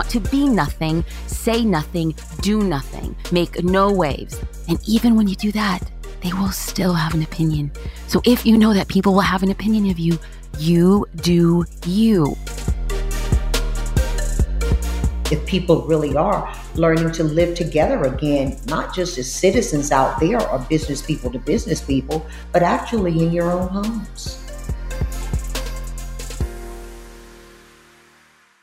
Want to be nothing, say nothing, do nothing, make no waves. And even when you do that, they will still have an opinion. So if you know that people will have an opinion of you, you do you. If people really are learning to live together again, not just as citizens out there or business people to business people, but actually in your own homes.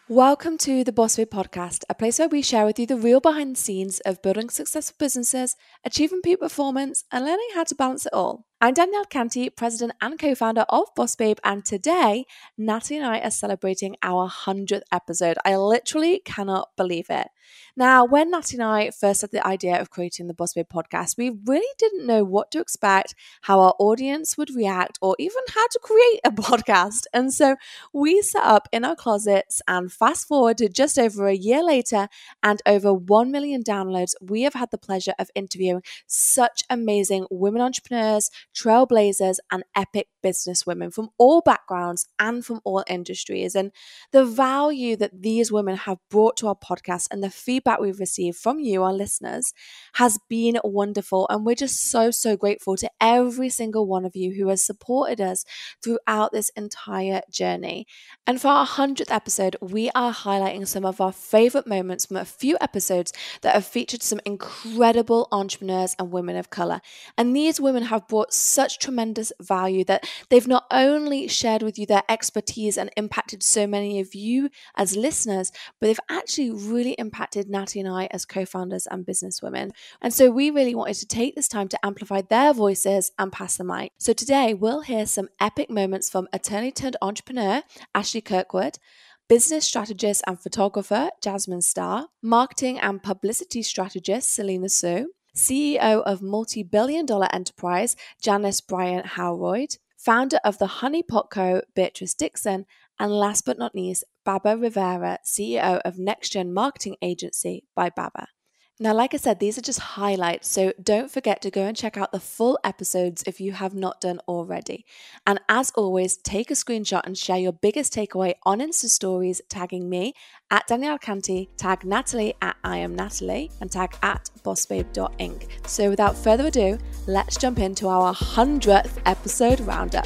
Welcome to the Boss Babe podcast, a place where we share with you the real behind the scenes of building successful businesses, achieving peak performance, and learning how to balance it all. I'm Danielle Canty, president and co founder of Boss Babe, and today Natalie and I are celebrating our 100th episode. I literally cannot believe it. Now, when Natalie and I first had the idea of creating the Boss Babe podcast, we really didn't know what to expect, how our audience would react, or even how to create a podcast. And so we set up in our closets, and fast forward to just over a year later and over 1 million downloads, we have had the pleasure of interviewing such amazing women entrepreneurs trailblazers, and epic business women from all backgrounds and from all industries. And the value that these women have brought to our podcast and the feedback we've received from you, our listeners, has been wonderful. And we're just so, so grateful to every single one of you who has supported us throughout this entire journey. And for our 100th episode, we are highlighting some of our favorite moments from a few episodes that have featured some incredible entrepreneurs and women of color. And these women have brought such tremendous value that they've not only shared with you their expertise and impacted so many of you as listeners, but they've actually really impacted Natty and I as co founders and businesswomen. And so we really wanted to take this time to amplify their voices and pass the mic. So today we'll hear some epic moments from attorney turned entrepreneur Ashley Kirkwood business strategist and photographer Jasmine Star, marketing and publicity strategist Selena Soo, CEO of multi billion dollar enterprise Janice Bryant Howroyd, founder of the Honey Pot Co. Beatrice Dixon, and last but not least, Babba Rivera, CEO of Next Gen Marketing Agency by Babba. Now, like I said, these are just highlights, so don't forget to go and check out the full episodes if you have not done already. And as always, take a screenshot and share your biggest takeaway on Insta Stories, tagging me at Danielle Canty, tag Natalie at I am Natalie, and tag at bossbabe.inc. So without further ado, let's jump into our 100th episode roundup.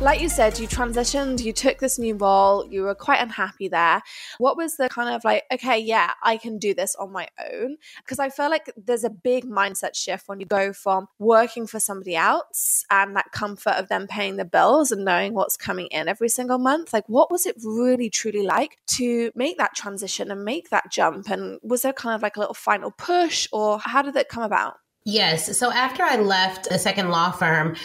Like you said, you transitioned, you took this new role, you were quite unhappy there. What was the kind of like, okay, yeah, I can do this on my own? Because I feel like there's a big mindset shift when you go from working for somebody else and that comfort of them paying the bills and knowing what's coming in every single month. Like, what was it really, truly like to make that transition and make that jump? And was there kind of like a little final push, or how did it come about? Yes. So after I left a second law firm,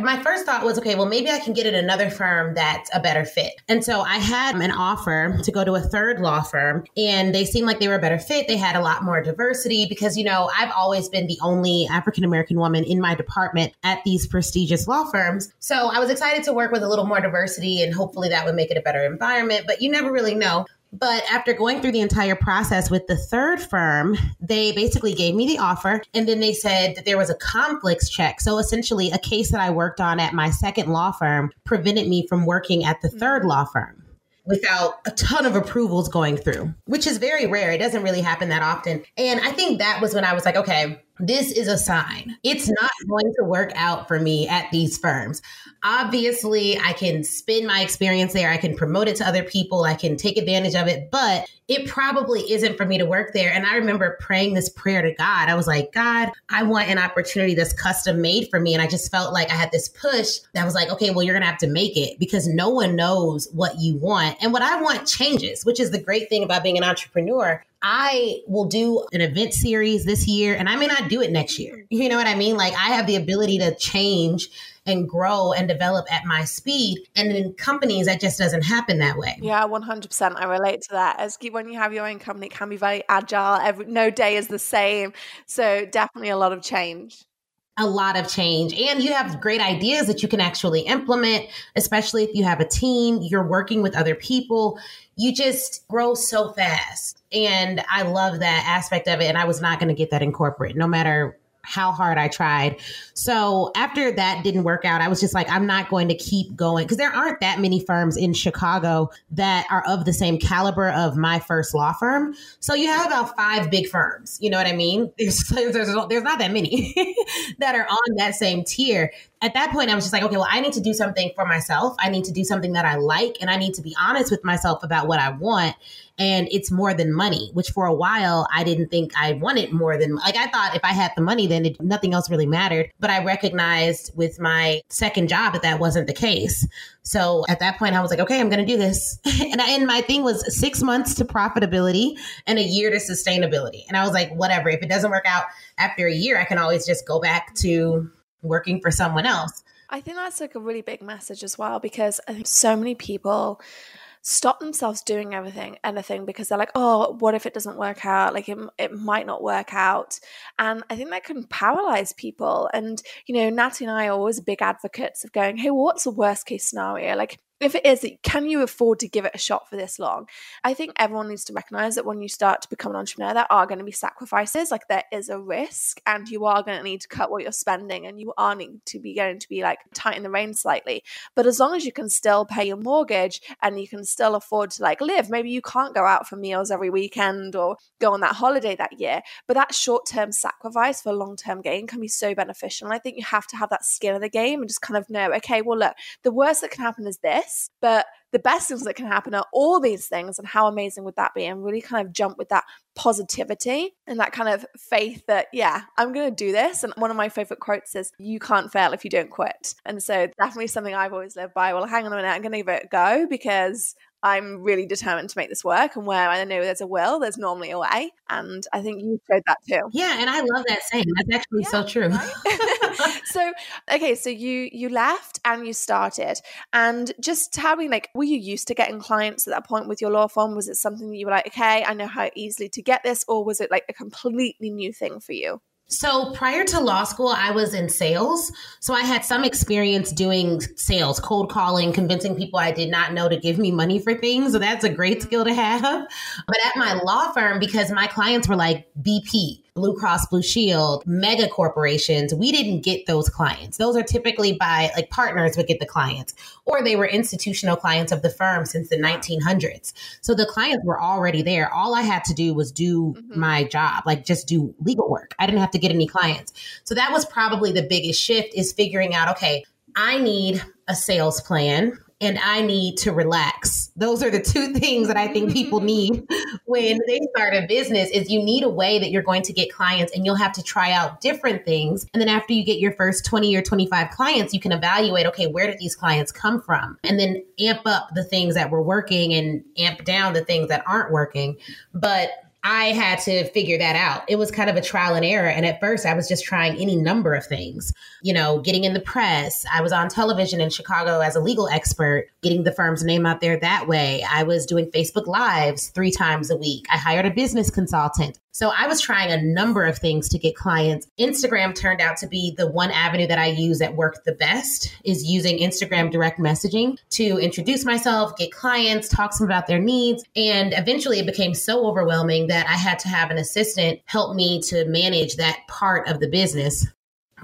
my first thought was, okay, well, maybe I can get at another firm that's a better fit. And so I had an offer to go to a third law firm, and they seemed like they were a better fit. They had a lot more diversity because, you know, I've always been the only African American woman in my department at these prestigious law firms. So I was excited to work with a little more diversity, and hopefully that would make it a better environment. But you never really know. But after going through the entire process with the third firm, they basically gave me the offer and then they said that there was a conflicts check. So essentially, a case that I worked on at my second law firm prevented me from working at the third law firm without a ton of approvals going through, which is very rare. It doesn't really happen that often. And I think that was when I was like, okay, this is a sign. It's not going to work out for me at these firms. Obviously, I can spin my experience there. I can promote it to other people. I can take advantage of it, but it probably isn't for me to work there. And I remember praying this prayer to God. I was like, God, I want an opportunity that's custom made for me. And I just felt like I had this push that was like, okay, well, you're going to have to make it because no one knows what you want. And what I want changes, which is the great thing about being an entrepreneur. I will do an event series this year and I may not do it next year. You know what I mean? Like I have the ability to change and grow and develop at my speed. And in companies, that just doesn't happen that way. Yeah, 100%. I relate to that. As when you have your own company, it can be very agile. Every, no day is the same. So definitely a lot of change. a lot of change and you have great ideas that you can actually implement, especially if you have a team, you're working with other people. You just grow so fast. And I love that aspect of it. And I was not going to get that in corporate, no matter how hard I tried. So after that didn't work out, I was just like, I'm not going to keep going because there aren't that many firms in Chicago that are of the same caliber of my first law firm. So you have about five big firms. You know what I mean? There's there's, there's not that many that are on that same tier at that point, I was just like, okay, well, I need to do something for myself. I need to do something that I like, and I need to be honest with myself about what I want. And it's more than money, which for a while I didn't think I wanted more than like I thought if I had the money, then it, nothing else really mattered. But I recognized with my second job that that wasn't the case. So at that point, I was like, okay, I'm to do this. and, I, and my thing was six months to profitability and a year to sustainability. And I was like, whatever. If it doesn't work out after a year, I can always just go back to working for someone else. I think that's like a really big message as well because I think so many people stop themselves doing everything anything because they're like oh what if it doesn't work out? Like it, it might not work out. And i think that can paralyze people. And you know natty and i are always big advocates of going hey what's the worst case scenario? Like if it is, can you afford to give it a shot for this long? I think everyone needs to recognize that when you start to become an entrepreneur, there are going to be sacrifices. Like there is a risk, and you are going to need to cut what you're spending, and you are need to be going to be like tighten the reins slightly. But as long as you can still pay your mortgage and you can still afford to like live, maybe you can't go out for meals every weekend or go on that holiday that year. But that short term sacrifice for long term gain can be so beneficial. And I think you have to have that skin in the game and just kind of know, okay, well, look, the worst that can happen is this this, but the best things that can happen are all these things. And how amazing would that be? And really kind of jump with that positivity and that kind of faith that, yeah, I'm going to do this. And one of my favorite quotes is, You can't fail if you don't quit. And so, definitely something I've always lived by. Well, hang on a minute, I'm going to give it a go because I'm really determined to make this work. And where I know there's a will, there's normally a way. And I think you showed that too. Yeah, and I love that saying. That's actually yeah, so true. Right? so okay, so you you left and you started. And just tell me, like, were you used to getting clients at that point with your law firm? Was it something that you were like, okay, I know how easily to get this, or was it like a completely new thing for you? So prior to law school, I was in sales. So I had some experience doing sales, cold calling, convincing people I did not know to give me money for things. So that's a great skill to have. But at my law firm, because my clients were like BP, Blue Cross Blue Shield, mega corporations, we didn't get those clients. Those are typically by like partners would get the clients, or they were institutional clients of the firm since the 1900s. So the clients were already there. All I had to do was do mm-hmm. my job, like just do legal work. I didn't have to get any clients. So that was probably the biggest shift is figuring out, okay, I need a sales plan and I need to relax. Those are the two things that I think people mm-hmm. need when they start a business is you need a way that you're going to get clients and you'll have to try out different things. And then after you get your first 20 or 25 clients, you can evaluate, okay, where did these clients come from? And then amp up the things that were working and amp down the things that aren't working. But I had to figure that out. It was kind of a trial and error. And at first, I was just trying any number of things, you know, getting in the press. I was on television in Chicago as a legal expert, getting the firm's name out there that way. I was doing Facebook Lives three times a week. I hired a business consultant. So I was trying a number of things to get clients. Instagram turned out to be the one avenue that I use that worked the best is using Instagram direct messaging to introduce myself, get clients, talk them about their needs. And eventually it became so overwhelming that I had to have an assistant help me to manage that part of the business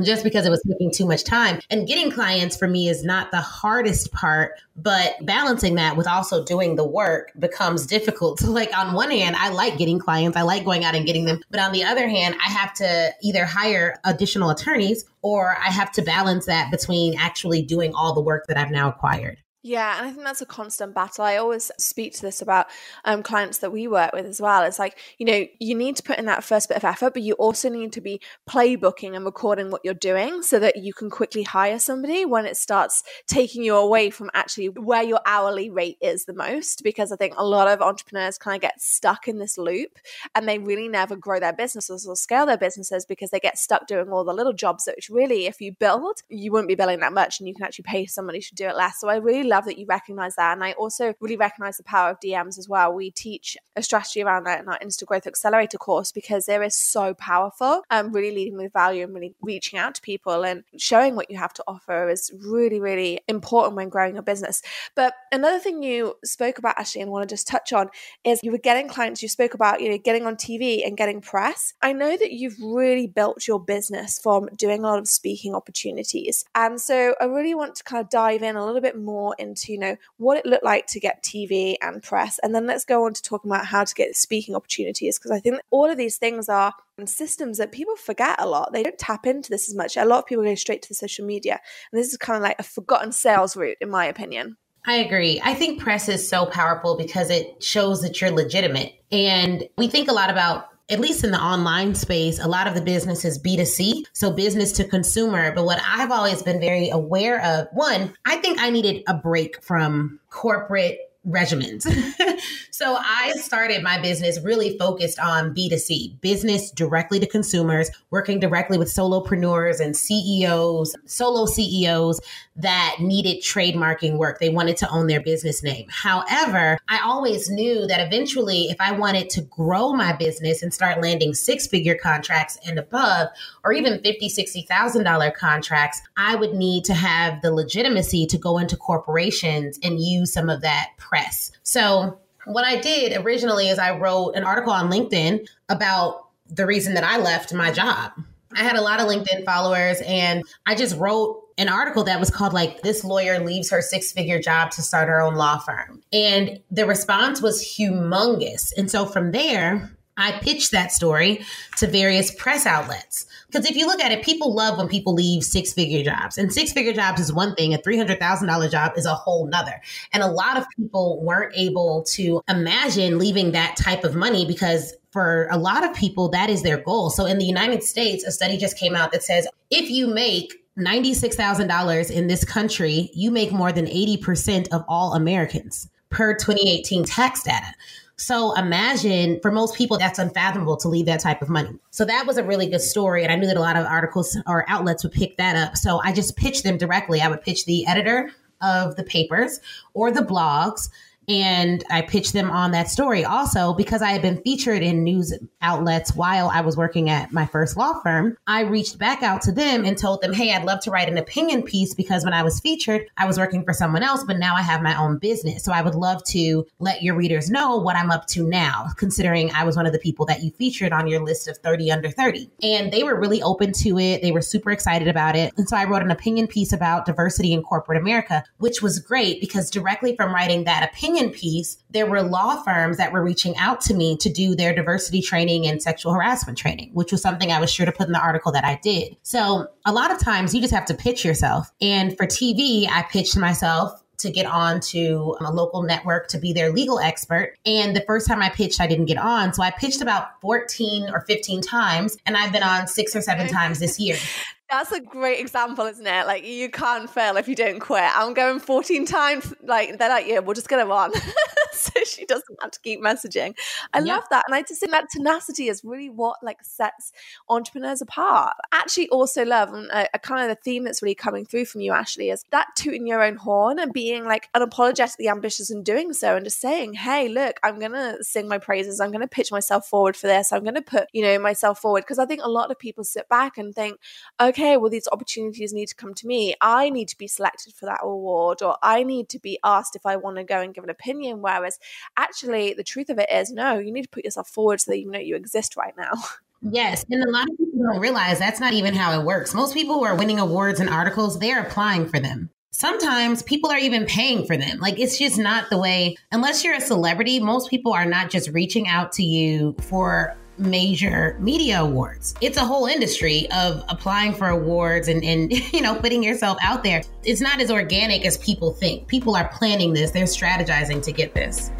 just because it was taking too much time. And getting clients for me is not the hardest part, but balancing that with also doing the work becomes difficult. So, like, on one hand, I like getting clients, I like going out and getting them. But on the other hand, I have to either hire additional attorneys or I have to balance that between actually doing all the work that I've now acquired. Yeah, and I think that's a constant battle. I always speak to this about um, clients that we work with as well. It's like, you know, you need to put in that first bit of effort, but you also need to be playbooking and recording what you're doing so that you can quickly hire somebody when it starts taking you away from actually where your hourly rate is the most. Because I think a lot of entrepreneurs kind of get stuck in this loop and they really never grow their businesses or scale their businesses because they get stuck doing all the little jobs, which really, if you build, you wouldn't be billing that much and you can actually pay somebody to do it less. So I really love that you recognize that. And I also really recognize the power of DMs as well. We teach a strategy around that in our Insta Growth Accelerator course because there is so powerful and really leading with value and really reaching out to people and showing what you have to offer is really, really important when growing a business. But another thing you spoke about, Ashley, and want to just touch on is you were getting clients, you spoke about, you know, getting on TV and getting press. I know that you've really built your business from doing a lot of speaking opportunities. And so I really want to kind of dive in a little bit more into, you know, what it looked like to get TV and press. And then let's go on to talking about how to get speaking opportunities because I think all of these things are systems that people forget a lot. They don't tap into this as much. A lot of people go straight to the social media. And this is kind of like a forgotten sales route, in my opinion. I agree. I think press is so powerful because it shows that you're legitimate. And we think a lot about at least in the online space, a lot of the business is B2C, so business to consumer. But what I've always been very aware of, one, I think I needed a break from corporate regimens. so I started my business really focused on B2C, business directly to consumers, working directly with solopreneurs and CEOs, solo CEOs that needed trademarking work. They wanted to own their business name. However, I always knew that eventually if I wanted to grow my business and start landing six-figure contracts and above or even 50, 60,000 dollar contracts, I would need to have the legitimacy to go into corporations and use some of that press. So what I did originally is I wrote an article on LinkedIn about the reason that I left my job. I had a lot of LinkedIn followers and I just wrote an article that was called like this lawyer leaves her six figure job to start her own law firm. And the response was humongous. And so from there, I pitched that story to various press outlets. Because if you look at it, people love when people leave six figure jobs. And six figure jobs is one thing, a $300,000 job is a whole nother. And a lot of people weren't able to imagine leaving that type of money because for a lot of people, that is their goal. So in the United States, a study just came out that says if you make $96,000 in this country, you make more than 80% of all Americans per 2018 tax data. So imagine for most people, that's unfathomable to leave that type of money. So that was a really good story. And I knew that a lot of articles or outlets would pick that up. So I just pitched them directly. I would pitch the editor of the papers or the blogs and I pitched them on that story also because I had been featured in news outlets while I was working at my first law firm. I reached back out to them and told them, Hey, I'd love to write an opinion piece because when I was featured, I was working for someone else, but now I have my own business. So I would love to let your readers know what I'm up to now, considering I was one of the people that you featured on your list of 30 under 30. And they were really open to it. They were super excited about it. And so I wrote an opinion piece about diversity in corporate America, which was great because directly from writing that opinion, opinion piece, there were law firms that were reaching out to me to do their diversity training and sexual harassment training, which was something I was sure to put in the article that I did. So a lot of times you just have to pitch yourself. And for TV, I pitched myself to get on to um, a local network to be their legal expert. And the first time I pitched, I didn't get on. So I pitched about 14 or 15 times, and I've been on six or seven times this year. That's a great example, isn't it? Like you can't fail if you don't quit. I'm going 14 times. Like they're like, yeah, we'll just get her on, so she doesn't have to keep messaging. I yep. love that, and I just think that tenacity is really what like sets entrepreneurs apart. Actually, also love and a, a kind of the theme that's really coming through from you, Ashley, is that tooting your own horn and being like unapologetically ambitious in doing so, and just saying, hey, look, I'm gonna sing my praises. I'm gonna pitch myself forward for this. I'm gonna put you know myself forward because I think a lot of people sit back and think, okay okay, well, these opportunities need to come to me. I need to be selected for that award, or I need to be asked if I want to go and give an opinion. Whereas actually, the truth of it is, no, you need to put yourself forward so that you know you exist right now. Yes. And a lot of people don't realize that's not even how it works. Most people who are winning awards and articles, they're applying for them. Sometimes people are even paying for them. Like it's just not the way, unless you're a celebrity, most people are not just reaching out to you for major media awards. It's a whole industry of applying for awards and, and you know putting yourself out there. It's not as organic as people think. People are planning this, they're strategizing to get this.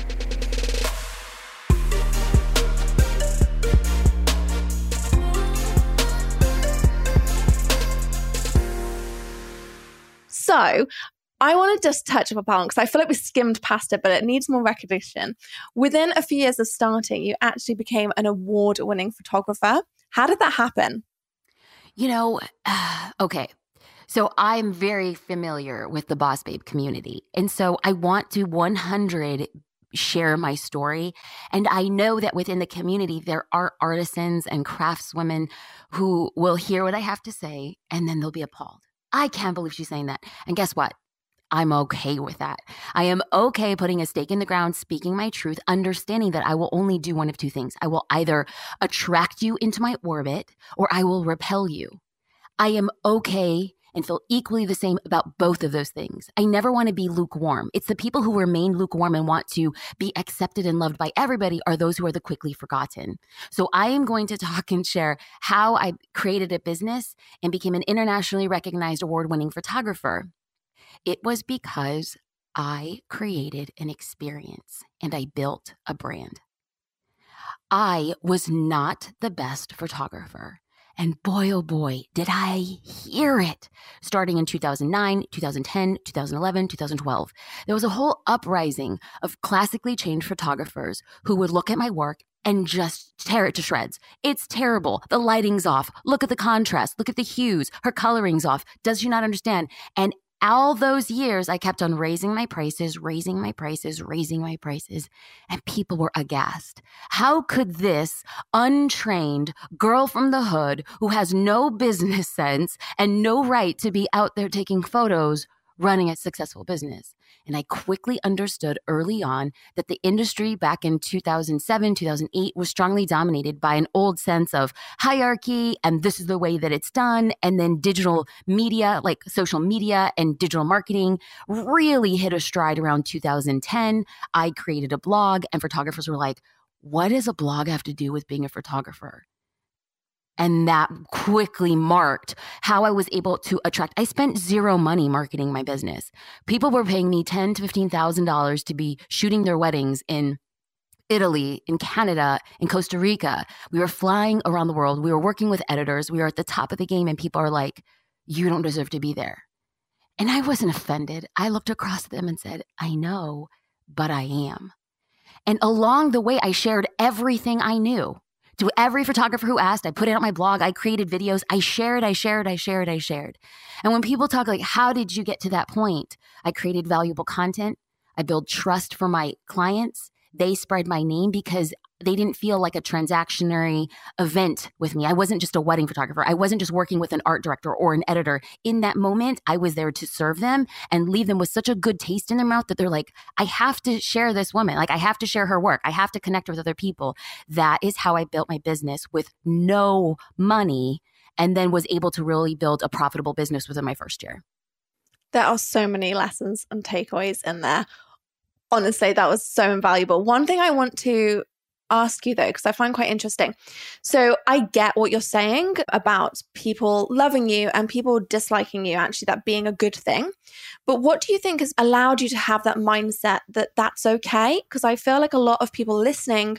So, I want to just touch up upon because I feel like we skimmed past it, but it needs more recognition. Within a few years of starting, you actually became an award winning photographer. How did that happen? You know, okay. So I'm very familiar with the Boss Babe community. And so I want to 100 share my story. And I know that within the community, there are artisans and craftswomen who will hear what I have to say and then they'll be appalled. I can't believe she's saying that. And guess what? I'm okay with that. I am okay putting a stake in the ground, speaking my truth, understanding that I will only do one of two things. I will either attract you into my orbit or I will repel you. I am okay and feel equally the same about both of those things. I never want to be lukewarm. It's the people who remain lukewarm and want to be accepted and loved by everybody are those who are the quickly forgotten. So I am going to talk and share how I created a business and became an internationally recognized award winning photographer. It was because I created an experience and I built a brand. I was not the best photographer. And boy, oh boy, did I hear it starting in 2009, 2010, 2011, 2012. There was a whole uprising of classically trained photographers who would look at my work and just tear it to shreds. It's terrible. The lighting's off. Look at the contrast. Look at the hues. Her coloring's off. Does she not understand? And all those years, I kept on raising my prices, raising my prices, raising my prices, and people were aghast. How could this untrained girl from the hood who has no business sense and no right to be out there taking photos running a successful business. And I quickly understood early on that the industry back in 2007, 2008 was strongly dominated by an old sense of hierarchy and this is the way that it's done. And then digital media, like social media and digital marketing, really hit a stride around 2010. I created a blog, and photographers were like, what does a blog have to do with being a photographer? And that quickly marked how I was able to attract. I spent zero money marketing my business. People were paying me ten to fifteen thousand dollars to be shooting their weddings in Italy, in Canada, in Costa Rica. We were flying around the world. We were working with editors. We were at the top of the game, and people are like, "You don't deserve to be there." And I wasn't offended. I looked across at them and said, "I know, but I am." And along the way, I shared everything I knew to every photographer who asked, I put it on my blog. I created videos. I shared, I shared, I shared, I shared. And when people talk like, how did you get to that point? I created valuable content. I build trust for my clients. They spread my name because they didn't feel like a transactionary event with me. I wasn't just a wedding photographer. I wasn't just working with an art director or an editor. In that moment, I was there to serve them and leave them with such a good taste in their mouth that they're like, I have to share this woman. Like, I have to share her work. I have to connect with other people. That is how I built my business with no money and then was able to really build a profitable business within my first year. There are so many lessons and takeaways in there honestly, that was so invaluable. One thing I want to ask you though, because I find quite interesting. So I get what you're saying about people loving you and people disliking you, actually, that being a good thing. But what do you think has allowed you to have that mindset that that's okay? Because I feel like a lot of people listening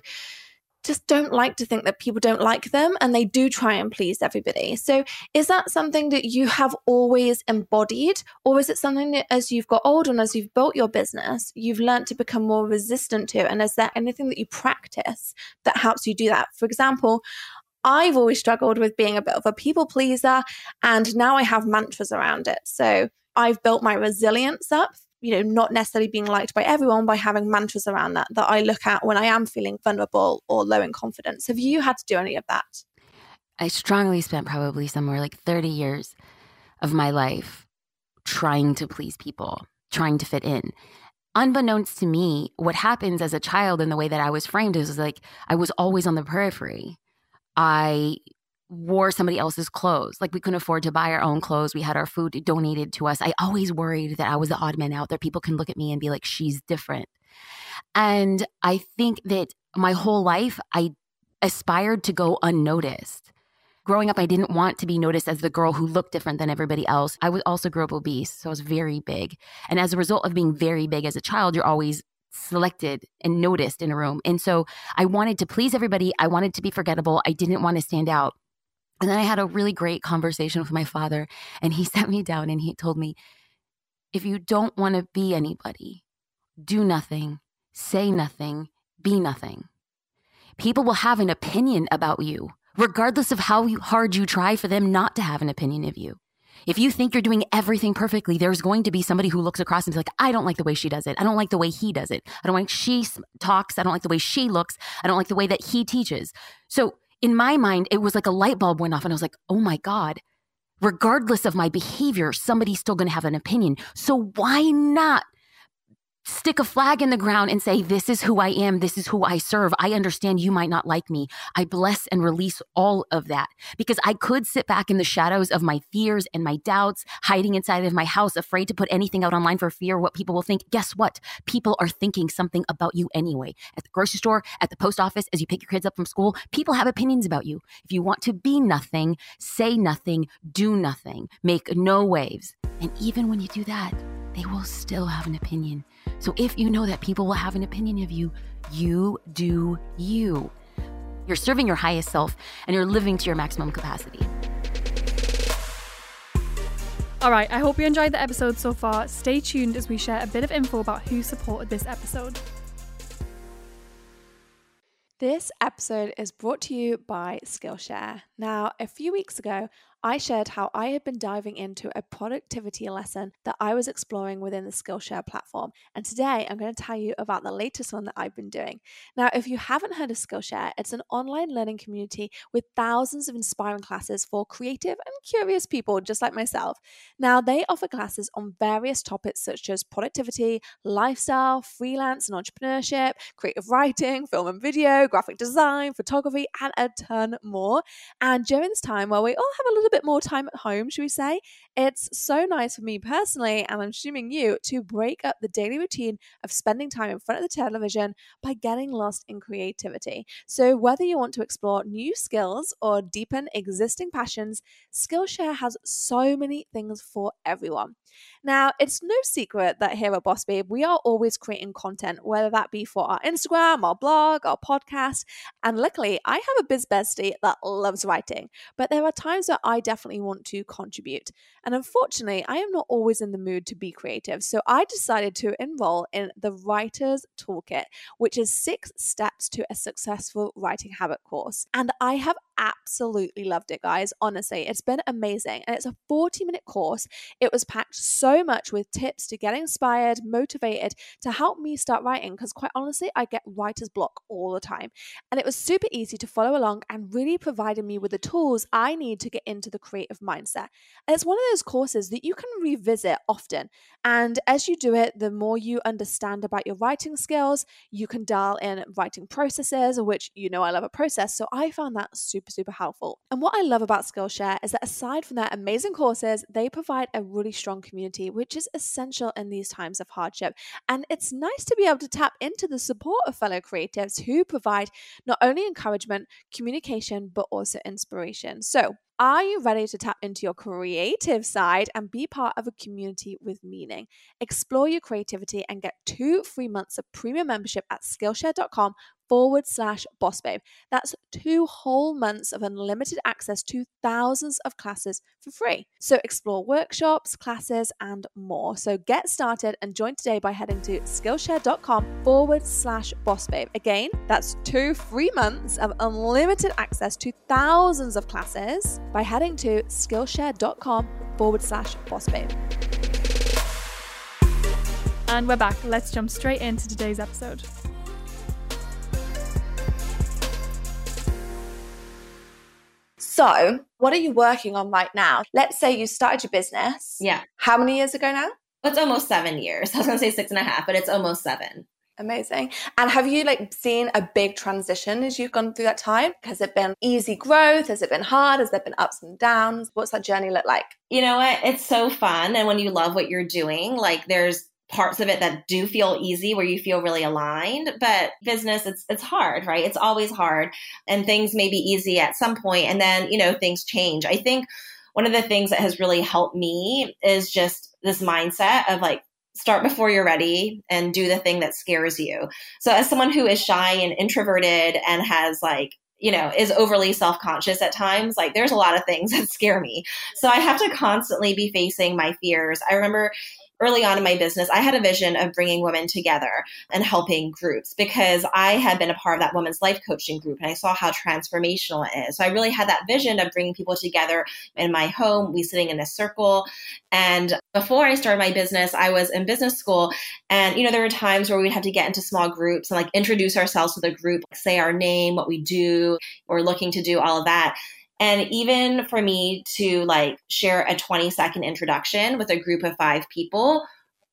just don't like to think that people don't like them and they do try and please everybody. So, is that something that you have always embodied, or is it something that as you've got older and as you've built your business, you've learned to become more resistant to? And is there anything that you practice that helps you do that? For example, I've always struggled with being a bit of a people pleaser, and now I have mantras around it. So, I've built my resilience up you know, not necessarily being liked by everyone by having mantras around that that I look at when I am feeling vulnerable or low in confidence. Have you had to do any of that? I strongly spent probably somewhere like 30 years of my life trying to please people, trying to fit in. Unbeknownst to me, what happens as a child in the way that I was framed is like I was always on the periphery. I wore somebody else's clothes. Like we couldn't afford to buy our own clothes. We had our food donated to us. I always worried that I was the odd man out there. People can look at me and be like, she's different. And I think that my whole life, I aspired to go unnoticed. Growing up, I didn't want to be noticed as the girl who looked different than everybody else. I was also grew up obese, so I was very big. And as a result of being very big as a child, you're always selected and noticed in a room. And so I wanted to please everybody. I wanted to be forgettable. I didn't want to stand out. And then I had a really great conversation with my father, and he sat me down and he told me, if you don't want to be anybody, do nothing, say nothing, be nothing. People will have an opinion about you, regardless of how hard you try for them not to have an opinion of you. If you think you're doing everything perfectly, there's going to be somebody who looks across and is like, I don't like the way she does it. I don't like the way he does it. I don't like she talks. I don't like the way she looks. I don't like the way that he teaches. So in my mind, it was like a light bulb went off and I was like, oh my God, regardless of my behavior, somebody's still going to have an opinion. So why not stick a flag in the ground and say, This is who I am. This is who I serve. I understand you might not like me. I bless and release all of that because I could sit back in the shadows of my fears and my doubts, hiding inside of my house, afraid to put anything out online for fear what people will think. Guess what? People are thinking something about you anyway. At the grocery store, at the post office, as you pick your kids up from school, people have opinions about you. If you want to be nothing, say nothing, do nothing, make no waves. And even when you do that, they will still have an opinion. So if you know that people will have an opinion of you, you do you. You're serving your highest self and you're living to your maximum capacity. All right, I hope you enjoyed the episode so far. Stay tuned as we share a bit of info about who supported this episode. This episode is brought to you by Skillshare. Now, a few weeks ago, I shared how I had been diving into a productivity lesson that I was exploring within the Skillshare platform. And today I'm going to tell you about the latest one that I've been doing. Now, if you haven't heard of Skillshare, it's an online learning community with thousands of inspiring classes for creative and curious people just like myself. Now, they offer classes on various topics such as productivity, lifestyle, freelance and entrepreneurship, creative writing, film and video, graphic design, photography, and a ton more. And during this time, while we all have a little bit more time at home, should we say, it's so nice for me personally, and I'm assuming you, to break up the daily routine of spending time in front of the television by getting lost in creativity. So, whether you want to explore new skills or deepen existing passions, Skillshare has so many things for everyone. Now, it's no secret that here at Boss Babe, we are always creating content, whether that be for our Instagram, our blog, our podcast. And luckily, I have a biz bestie that loves writing, but there are times that I definitely want to contribute. And unfortunately, I am not always in the mood to be creative. So I decided to enroll in the Writer's Toolkit, which is six steps to a successful writing habit course. And I have absolutely loved it, guys. Honestly, it's been amazing. And it's a 40 minute course. It was packed so much with tips to get inspired, motivated to help me start writing. Because quite honestly, I get writer's block all the time. And it was super easy to follow along and really provided me with the tools I need to get into the creative mindset. And it's one of those courses that you can revisit often. And as you do it, the more you understand about your writing skills, you can dial in writing processes, which you know I love a process. So I found that super super, super helpful. And what I love about Skillshare is that aside from their amazing courses, they provide a really strong community, which is essential in these times of hardship. And it's nice to be able to tap into the support of fellow creatives who provide not only encouragement, communication, but also inspiration. So, are you ready to tap into your creative side and be part of a community with meaning? Explore your creativity and get two free months of premium membership at Skillshare.com forward slash boss babe. That's two whole months of unlimited access to thousands of classes for free. So explore workshops, classes, and more. So get started and join today by heading to Skillshare.com forward slash boss babe. Again, that's two free months of unlimited access to thousands of classes by heading to Skillshare.com forward slash boss babe. And we're back. Let's jump straight into today's episode. So, what are you working on right now? Let's say you started your business. Yeah. How many years ago now? It's almost seven years. I was going to say six and a half, but it's almost seven. Amazing. And have you like seen a big transition as you've gone through that time? Has it been easy growth? Has it been hard? Has there been ups and downs? What's that journey look like? You know what? It's so fun. And when you love what you're doing, like there's parts of it that do feel easy where you feel really aligned but business it's it's hard right it's always hard and things may be easy at some point and then you know things change i think one of the things that has really helped me is just this mindset of like start before you're ready and do the thing that scares you so as someone who is shy and introverted and has like you know, is overly self conscious at times. Like, there's a lot of things that scare me. So I have to constantly be facing my fears. I remember early on in my business, I had a vision of bringing women together and helping groups because I had been a part of that women's life coaching group and I saw how transformational it is. So I really had that vision of bringing people together in my home, we sitting in a circle. And before I started my business, I was in business school. And, you know, there were times where we'd have to get into small groups and like introduce ourselves to the group, say our name, what we do, or looking to do all of that. And even for me to like share a 20 second introduction with a group of five people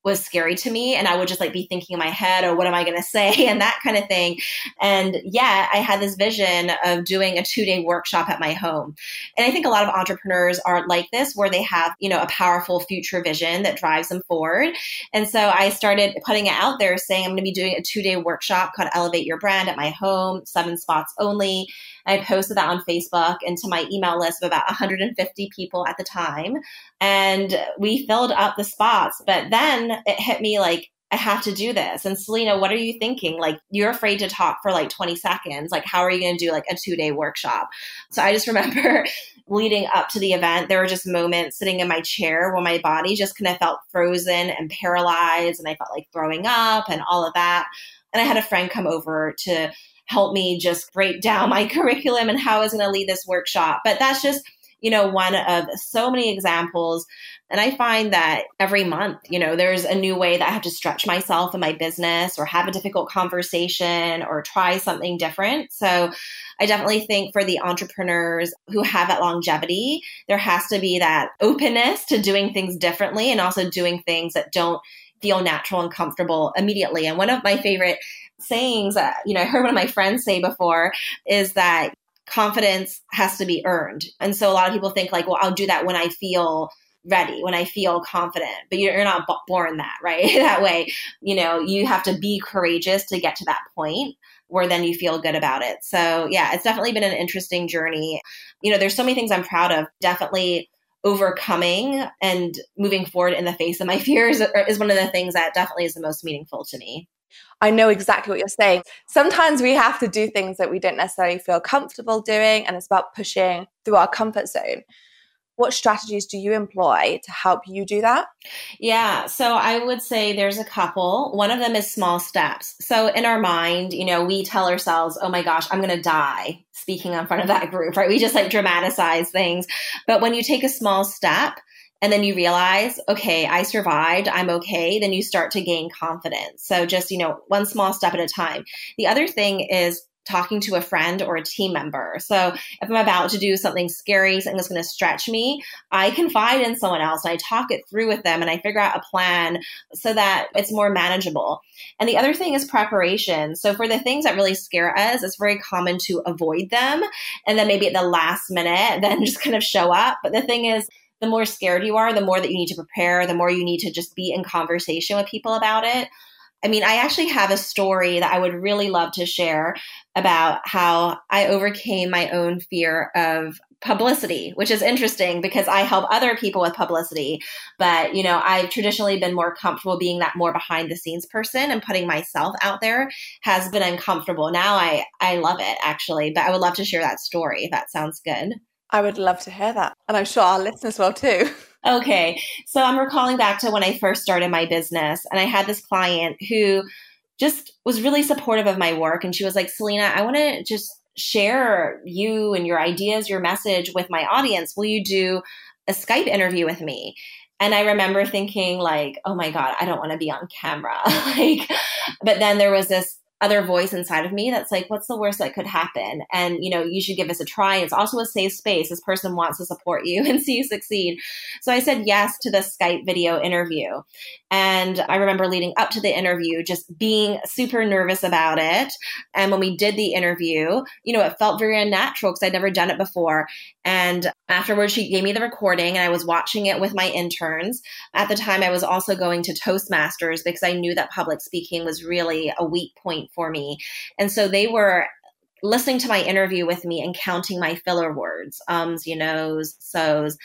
was scary to me and i would just like be thinking in my head or what am i going to say? and that kind of thing. And yeah i had this vision of doing a two day workshop at my home. And i think a lot of entrepreneurs are like this where they have you know a powerful future vision that drives them forward. And so i started putting it out there saying i'm going to be doing a two day workshop called elevate your brand at my home seven spots only I posted that on Facebook into my email list of about 150 people at the time. And we filled up the spots. But then it hit me like, I have to do this. And Selena, what are you thinking? Like, you're afraid to talk for like 20 seconds. Like, how are you going to do like a two day workshop? So I just remember leading up to the event, there were just moments sitting in my chair where my body just kind of felt frozen and paralyzed. And I felt like throwing up and all of that. And I had a friend come over to help me just break down my curriculum and how I was going to lead this workshop. But that's just, you know, one of so many examples. And I find that every month, you know, there's a new way that I have to stretch myself in my business or have a difficult conversation or try something different. So I definitely think for the entrepreneurs who have that longevity, there has to be that openness to doing things differently and also doing things that don't feel natural and comfortable immediately. And one of my favorite sayings that, you know, I heard one of my friends say before is that confidence has to be earned. And so a lot of people think like, well, I'll do that when I feel ready, when I feel confident, but you're, not born that, right? that way, you know, you have to be courageous to get to that point where then you feel good about it. So yeah, it's definitely been an interesting journey. You know, there's so many things I'm proud of. Definitely overcoming and moving forward in the face of my fears is one of the things that definitely is the most meaningful to me. I know exactly what you're saying. Sometimes we have to do things that we don't necessarily feel comfortable doing, and it's about pushing through our comfort zone. What strategies do you employ to help you do that? Yeah, so I would say there's a couple. One of them is small steps. So in our mind, you know, we tell ourselves, oh my gosh, I'm going to die speaking in front of that group, right? We just like dramatize things. But when you take a small step, and then you realize, okay, I survived, I'm okay, then you start to gain confidence. So just, you know, one small step at a time. The other thing is talking to a friend or a team member. So if I'm about to do something scary, something that's going to stretch me, I confide in someone else and I talk it through with them and I figure out a plan so that it's more manageable. And the other thing is preparation. So for the things that really scare us, it's very common to avoid them and then maybe at the last minute then just kind of show up. But the thing is, the more scared you are, the more that you need to prepare, the more you need to just be in conversation with people about it. I mean, I actually have a story that I would really love to share about how I overcame my own fear of publicity, which is interesting because I help other people with publicity. But, you know, I've traditionally been more comfortable being that more behind the scenes person and putting myself out there has been uncomfortable. Now I, I love it actually, but I would love to share that story if that sounds good. I would love to hear that. And I'm sure our listeners will too. Okay. So I'm recalling back to when I first started my business, and I had this client who just was really supportive of my work. And she was like, Selena, I want to just share you and your ideas, your message with my audience. Will you do a Skype interview with me? And I remember thinking, like, oh my God, I don't want to be on camera. like, but then there was this other voice inside of me that's like, what's the worst that could happen? And, you know, you should give us a try. It's also a safe space. This person wants to support you and see you succeed. So I said yes to the Skype video interview. And I remember leading up to the interview, just being super nervous about it. And when we did the interview, you know, it felt very unnatural because I'd never done it before. And afterwards, she gave me the recording and I was watching it with my interns. At the time, I was also going to Toastmasters because I knew that public speaking was really a weak point for me. And so they were listening to my interview with me and counting my filler words, ums, you knows, so's.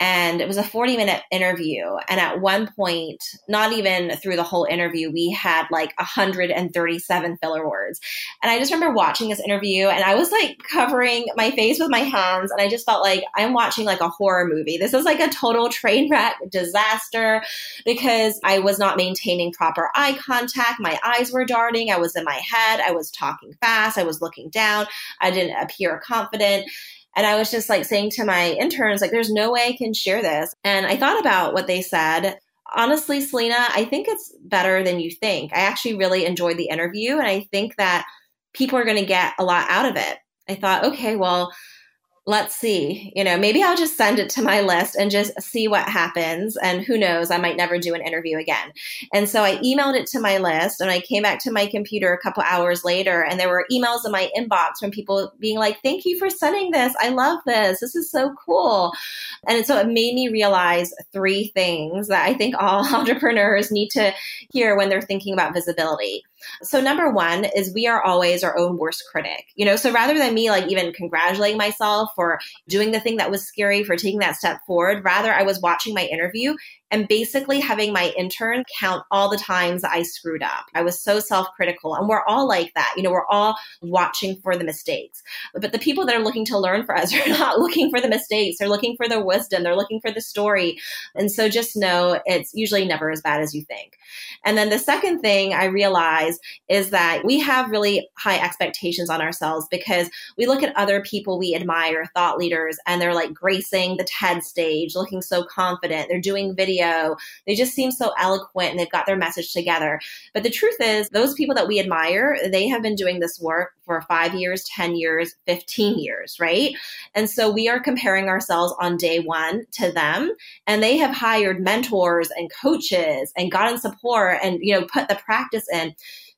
And it was a 40 minute interview. And at one point, not even through the whole interview, we had like 137 filler words. And I just remember watching this interview and I was like covering my face with my hands. And I just felt like I'm watching like a horror movie. This is like a total train wreck disaster because I was not maintaining proper eye contact. My eyes were darting. I was in my head. I was talking fast. I was looking down. I didn't appear confident. And I was just like saying to my interns, like, there's no way I can share this. And I thought about what they said. Honestly, Selena, I think it's better than you think. I actually really enjoyed the interview. And I think that people are going to get a lot out of it. I thought, okay, well, let's see, you know, maybe I'll just send it to my list and just see what happens. And who knows, I might never do an interview again. And so I emailed it to my list and I came back to my computer a couple hours later and there were emails in my inbox from people being like, thank you for sending this. I love this. This is so cool. And so it made me realize three things that I think all entrepreneurs need to hear when they're thinking about visibility. So number one is we are always our own worst critic. You know, so rather than me like even congratulating myself for doing the thing that was scary, for taking that step forward, rather I was watching my interview and basically having my intern count all the times I screwed up. I was so self critical. And we're all like that. You know, we're all watching for the mistakes. But the people that are looking to learn for us are not looking for the mistakes. They're looking for the wisdom. They're looking for the story. And so just know it's usually never as bad as you think. And then the second thing I realize is that we have really high expectations on ourselves because we look at other people we admire, thought leaders, and they're like gracing the TED stage, looking so confident. They're doing video video. They just seem so eloquent and they've got their message together. But the truth is, those people that we admire, they have been doing this work for five years, 10 years, 15 years, right? And so we are comparing ourselves on day one to them. And they have hired mentors and coaches and gotten support and, you know, put the practice in.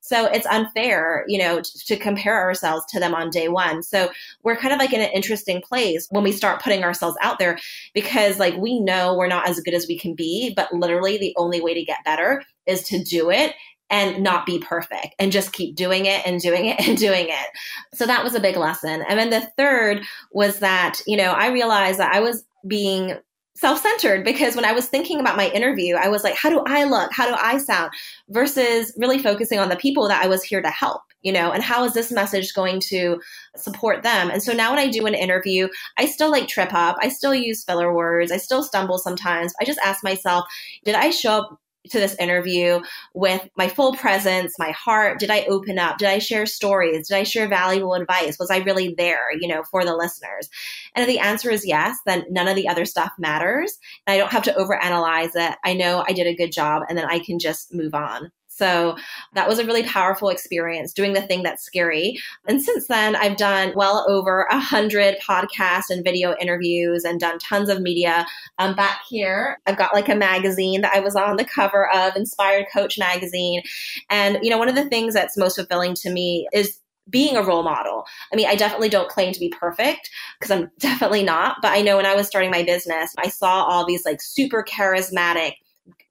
So it's unfair, you know, to, to compare ourselves to them on day one. So we're kind of like in an interesting place when we start putting ourselves out there because like we know we're not as good as we can be, but literally the only way to get better is to do it and not be perfect and just keep doing it and doing it and doing it. So that was a big lesson. And then the third was that, you know, I realized that I was being self centered because when I was thinking about my interview, I was like, how do I look? How do I sound? Versus really focusing on the people that I was here to help, you know, and how is this message going to support them? And so now when I do an interview, I still like trip up. I still use filler words. I still stumble sometimes. I just ask myself, did I show up to this interview with my full presence, my heart? Did I open up? Did I share stories? Did I share valuable advice? Was I really there, you know, for the listeners? And if the answer is yes, then none of the other stuff matters. And I don't have to overanalyze it. I know I did a good job and then I can just move on. So that was a really powerful experience doing the thing that's scary. And since then, I've done well over a hundred podcast and video interviews and done tons of media. Um, back here, I've got like a magazine that I was on the cover of, Inspired Coach magazine. And, you know, one of the things that's most fulfilling to me is being a role model. I mean, I definitely don't claim to be perfect because I'm definitely not. But I know when I was starting my business, I saw all these like super charismatic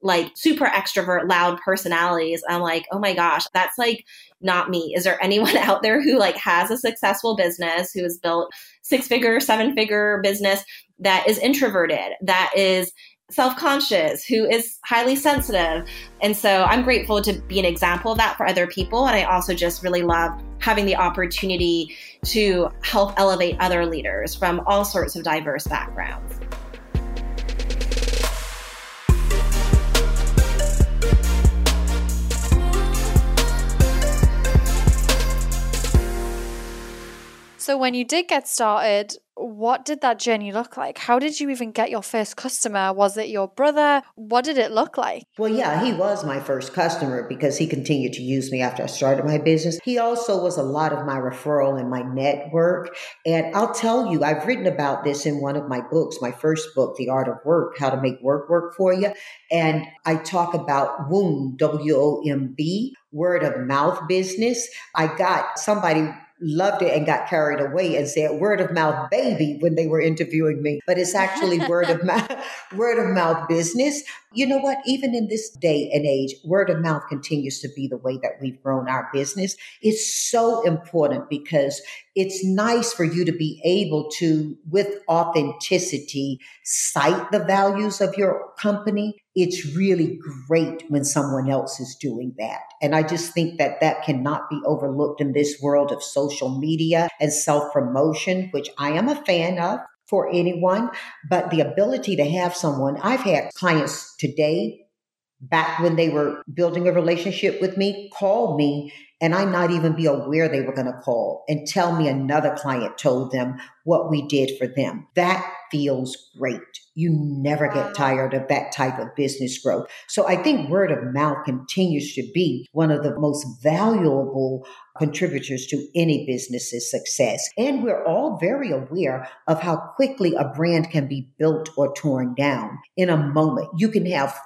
like super extrovert, loud personalities. I'm like, oh my gosh, that's like not me. Is there anyone out there who like has a successful business, who has built six figure, seven figure business that is introverted, that is self conscious, who is highly sensitive? And so I'm grateful to be an example of that for other people. And I also just really love having the opportunity to help elevate other leaders from all sorts of diverse backgrounds. So, when you did get started, what did that journey look like? How did you even get your first customer? Was it your brother? What did it look like? Well, yeah, he was my first customer because he continued to use me after I started my business. He also was a lot of my referral and my network. And I'll tell you, I've written about this in one of my books, my first book, The Art of Work, How to Make Work Work for You. And I talk about WOMB, W O M B, word of mouth business. I got somebody loved it and got carried away and said word of mouth baby when they were interviewing me. But it's actually word of mouth word of mouth business you know what? Even in this day and age, word of mouth continues to be the way that we've grown our business. It's so important because it's nice for you to be able to, with authenticity, cite the values of your company. It's really great when someone else is doing that. And I just think that that cannot be overlooked in this world of social media and self promotion, which I am a fan of for anyone, but the ability to have someone, I've had clients today, back when they were building a relationship with me, call me and I not even be aware they were going to call and tell me another client told them what we did for them. That feels great. You never get tired of that type of business growth. So I think word of mouth continues to be one of the most valuable contributors to any business's success. And we're all very aware of how quickly a brand can be built or torn down in a moment. You can have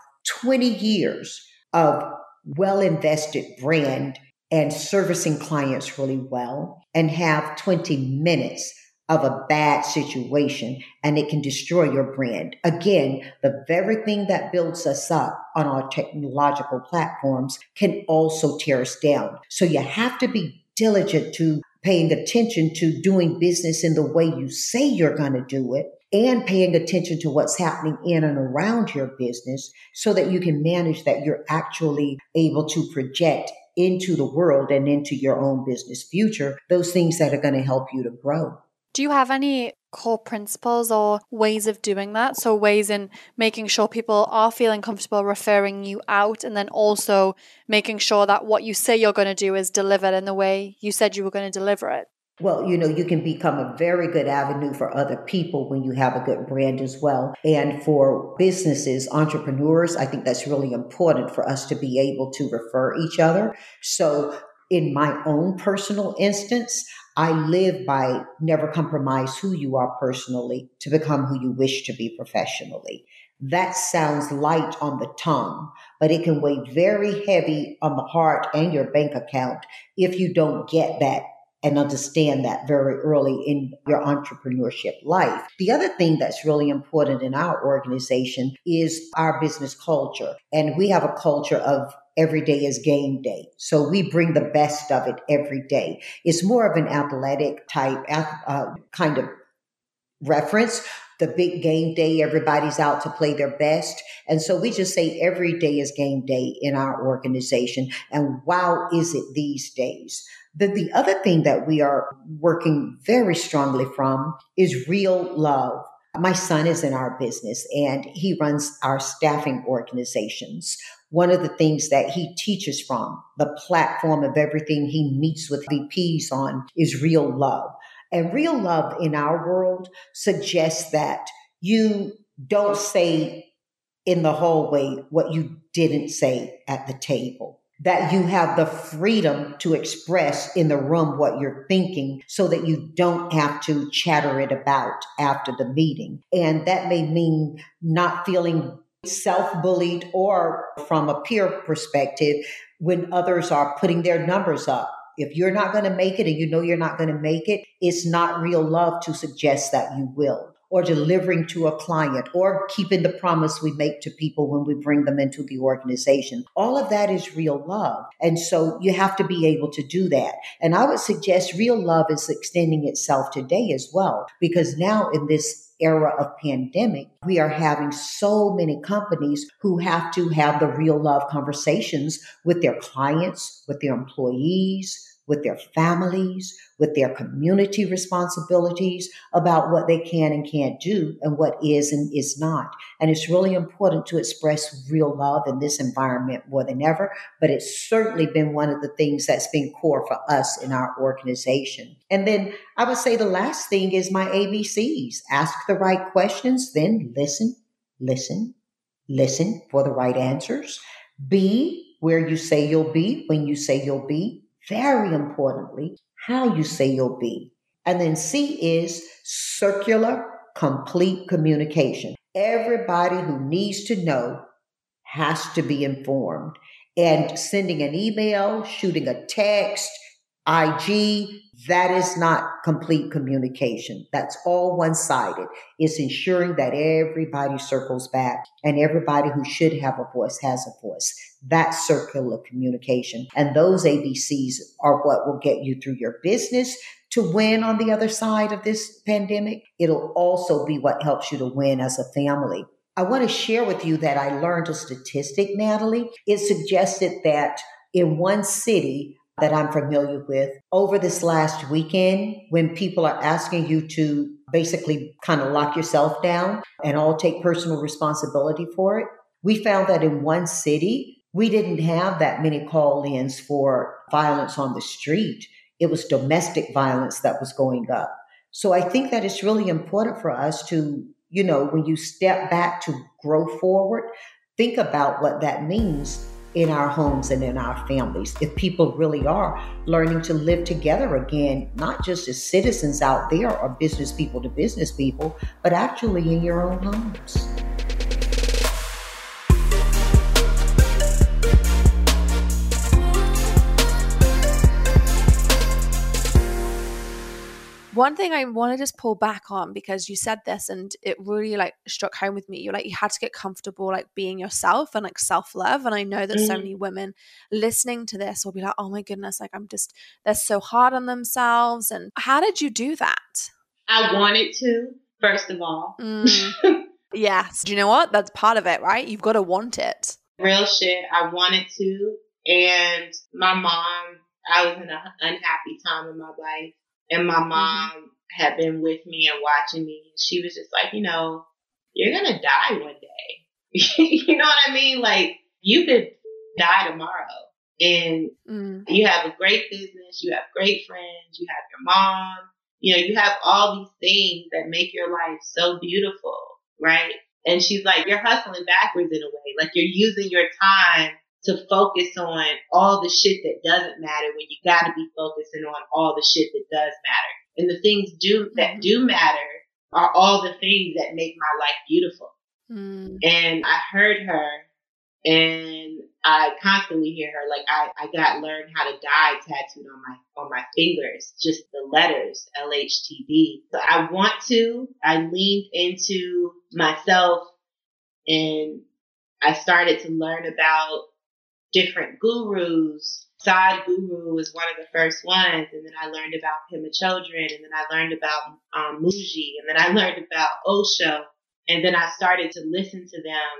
20 years of well invested brand and servicing clients really well and have 20 minutes of a bad situation and it can destroy your brand. Again, the very thing that builds us up on our technological platforms can also tear us down. So you have to be diligent to paying attention to doing business in the way you say you're going to do it and paying attention to what's happening in and around your business so that you can manage that you're actually able to project into the world and into your own business future those things that are going to help you to grow. Do you have any core principles or ways of doing that? So, ways in making sure people are feeling comfortable referring you out, and then also making sure that what you say you're going to do is delivered in the way you said you were going to deliver it? Well, you know, you can become a very good avenue for other people when you have a good brand as well. And for businesses, entrepreneurs, I think that's really important for us to be able to refer each other. So, in my own personal instance, I live by never compromise who you are personally to become who you wish to be professionally. That sounds light on the tongue, but it can weigh very heavy on the heart and your bank account if you don't get that and understand that very early in your entrepreneurship life. The other thing that's really important in our organization is our business culture. And we have a culture of every day is game day. So we bring the best of it every day. It's more of an athletic type uh, kind of reference. The big game day, everybody's out to play their best. And so we just say every day is game day in our organization. And wow, is it these days? The, the other thing that we are working very strongly from is real love. My son is in our business and he runs our staffing organizations one of the things that he teaches from, the platform of everything he meets with VPs on, is real love. And real love in our world suggests that you don't say in the hallway what you didn't say at the table. That you have the freedom to express in the room what you're thinking so that you don't have to chatter it about after the meeting. And that may mean not feeling self bullied or from a peer perspective when others are putting their numbers up. If you're not going to make it and you know you're not going to make it, it's not real love to suggest that you will or delivering to a client or keeping the promise we make to people when we bring them into the organization. All of that is real love. And so you have to be able to do that. And I would suggest real love is extending itself today as well, because now in this era of pandemic, we are having so many companies who have to have the real love conversations with their clients, with their employees, with their families, with their community responsibilities about what they can and can't do and what is and is not. And it's really important to express real love in this environment more than ever, but it's certainly been one of the things that's been core for us in our organization. And then I would say the last thing is my ABCs. Ask the right questions, then listen, listen, listen for the right answers. Be where you say you'll be when you say you'll be very importantly, how you say you'll be. And then C is circular, complete communication. Everybody who needs to know has to be informed. And sending an email, shooting a text, IG, That is not complete communication. That's all one sided. It's ensuring that everybody circles back and everybody who should have a voice has a voice. That circular communication. And those ABCs are what will get you through your business to win on the other side of this pandemic. It'll also be what helps you to win as a family. I want to share with you that I learned a statistic, Natalie. It suggested that in one city, that I'm familiar with over this last weekend when people are asking you to basically kind of lock yourself down and all take personal responsibility for it. We found that in one city, we didn't have that many call ins for violence on the street. It was domestic violence that was going up. So I think that it's really important for us to, you know, when you step back to grow forward, think about what that means in our homes and in our families. If people really are learning to live together again, not just as citizens out there or business people to business people, but actually in your own homes. One thing I want to just pull back on because you said this and it really like struck home with me. You're like you had to get comfortable like being yourself and like self-love and I know that mm-hmm. so many women listening to this will be like, "Oh my goodness, like I'm just they're so hard on themselves." And how did you do that? I wanted to, first of all. Mm. yes. Do you know what? That's part of it, right? You've got to want it. Real shit. I wanted to and my mom I was in an unhappy time in my life and my mm-hmm. mom mm-hmm. had been with me and watching me. She was just like, you know, you're going to die one day. you know what I mean? Like, you could die tomorrow. And mm. you have a great business, you have great friends, you have your mom, you know, you have all these things that make your life so beautiful, right? And she's like, you're hustling backwards in a way. Like you're using your time to focus on all the shit that doesn't matter when you got to be focusing on all the shit that does matter. And the things do that mm-hmm. do matter are all the things that make my life beautiful. Mm. And I heard her and I constantly hear her like I, I got learn how to die tattooed on my on my fingers, just the letters LHTD. So I want to. I leaned into myself and I started to learn about different gurus. Sadhguru was one of the first ones, and then I learned about Pema Chodron, and then I learned about um, Mooji, and then I learned about Osho, and then I started to listen to them,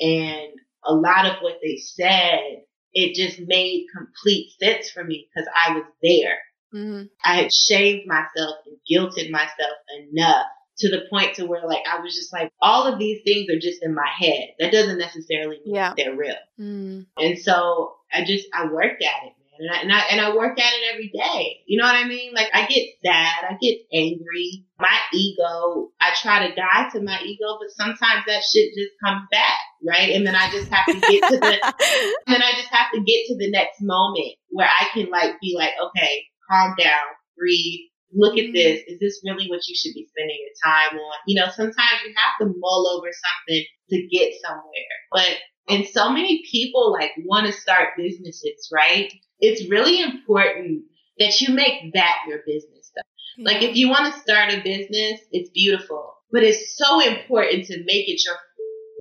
and a lot of what they said, it just made complete sense for me because I was there. Mm-hmm. I had shamed myself and guilted myself enough to the point to where like I was just like all of these things are just in my head. That doesn't necessarily mean yeah. they're real. Mm. And so I just I worked at it, man, and I, and I and I work at it every day. You know what I mean? Like I get sad, I get angry. My ego, I try to die to my ego, but sometimes that shit just comes back, right? And then I just have to get to the then I just have to get to the next moment where I can like be like, okay, calm down, breathe look at this. Is this really what you should be spending your time on? You know, sometimes you have to mull over something to get somewhere. But and so many people like want to start businesses, right? It's really important that you make that your business though. Like if you want to start a business, it's beautiful, but it's so important to make it your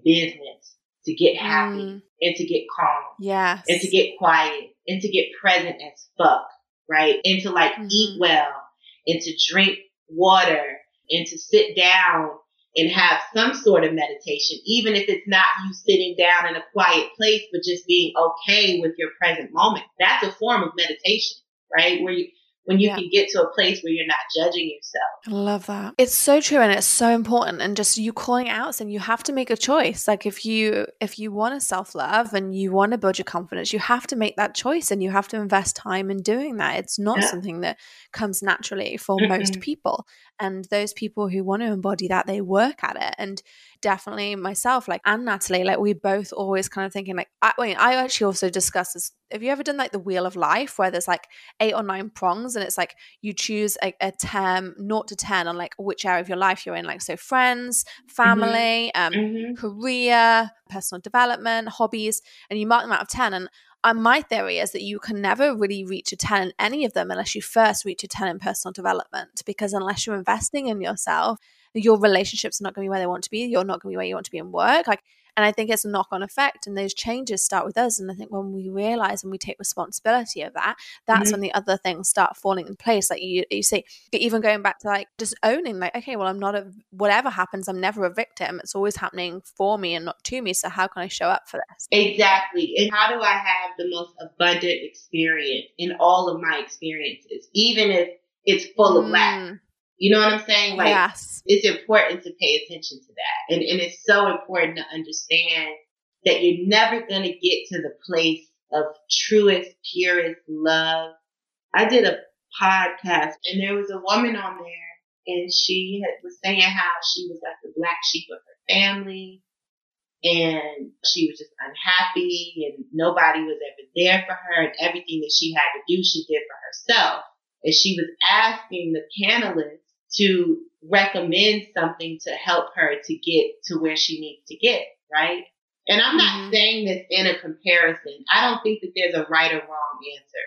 business to get happy mm. and to get calm. Yeah. And to get quiet and to get present as fuck, right? And to like mm. eat well and to drink water and to sit down and have some sort of meditation, even if it's not you sitting down in a quiet place, but just being okay with your present moment. That's a form of meditation, right? Where you, when you yeah. can get to a place where you're not judging yourself. I love that. It's so true and it's so important and just you calling out and you have to make a choice. Like if you if you want to self-love and you want to build your confidence, you have to make that choice and you have to invest time in doing that. It's not yeah. something that comes naturally for most people. And those people who want to embody that, they work at it. And definitely myself, like and Natalie, like we both always kind of thinking like I, mean, I actually also discuss this. Have you ever done like the wheel of life where there's like eight or nine prongs and it's like you choose a, a term naught to ten on like which area of your life you're in, like so friends, mm-hmm. family, mm-hmm. Um, mm-hmm. career, personal development, hobbies, and you mark them out of ten. And And my theory is that you can never really reach a 10 in any of them unless you first reach a 10 in personal development. Because unless you're investing in yourself, your relationships are not going to be where they want to be. You're not going to be where you want to be in work. Like and I think it's a knock on effect. And those changes start with us. And I think when we realize and we take responsibility of that, that's mm-hmm. when the other things start falling in place. Like you, you see, even going back to like just owning, like, okay, well, I'm not a, whatever happens, I'm never a victim. It's always happening for me and not to me. So how can I show up for this? Exactly. And how do I have the most abundant experience in all of my experiences, even if it's full of mm. lack? You know what I'm saying? Like, yes. it's important to pay attention to that. And, and it's so important to understand that you're never going to get to the place of truest, purest love. I did a podcast and there was a woman on there and she had, was saying how she was like the black sheep of her family and she was just unhappy and nobody was ever there for her and everything that she had to do, she did for herself. And she was asking the panelists to recommend something to help her to get to where she needs to get, right? And I'm not mm-hmm. saying this in a comparison. I don't think that there's a right or wrong answer.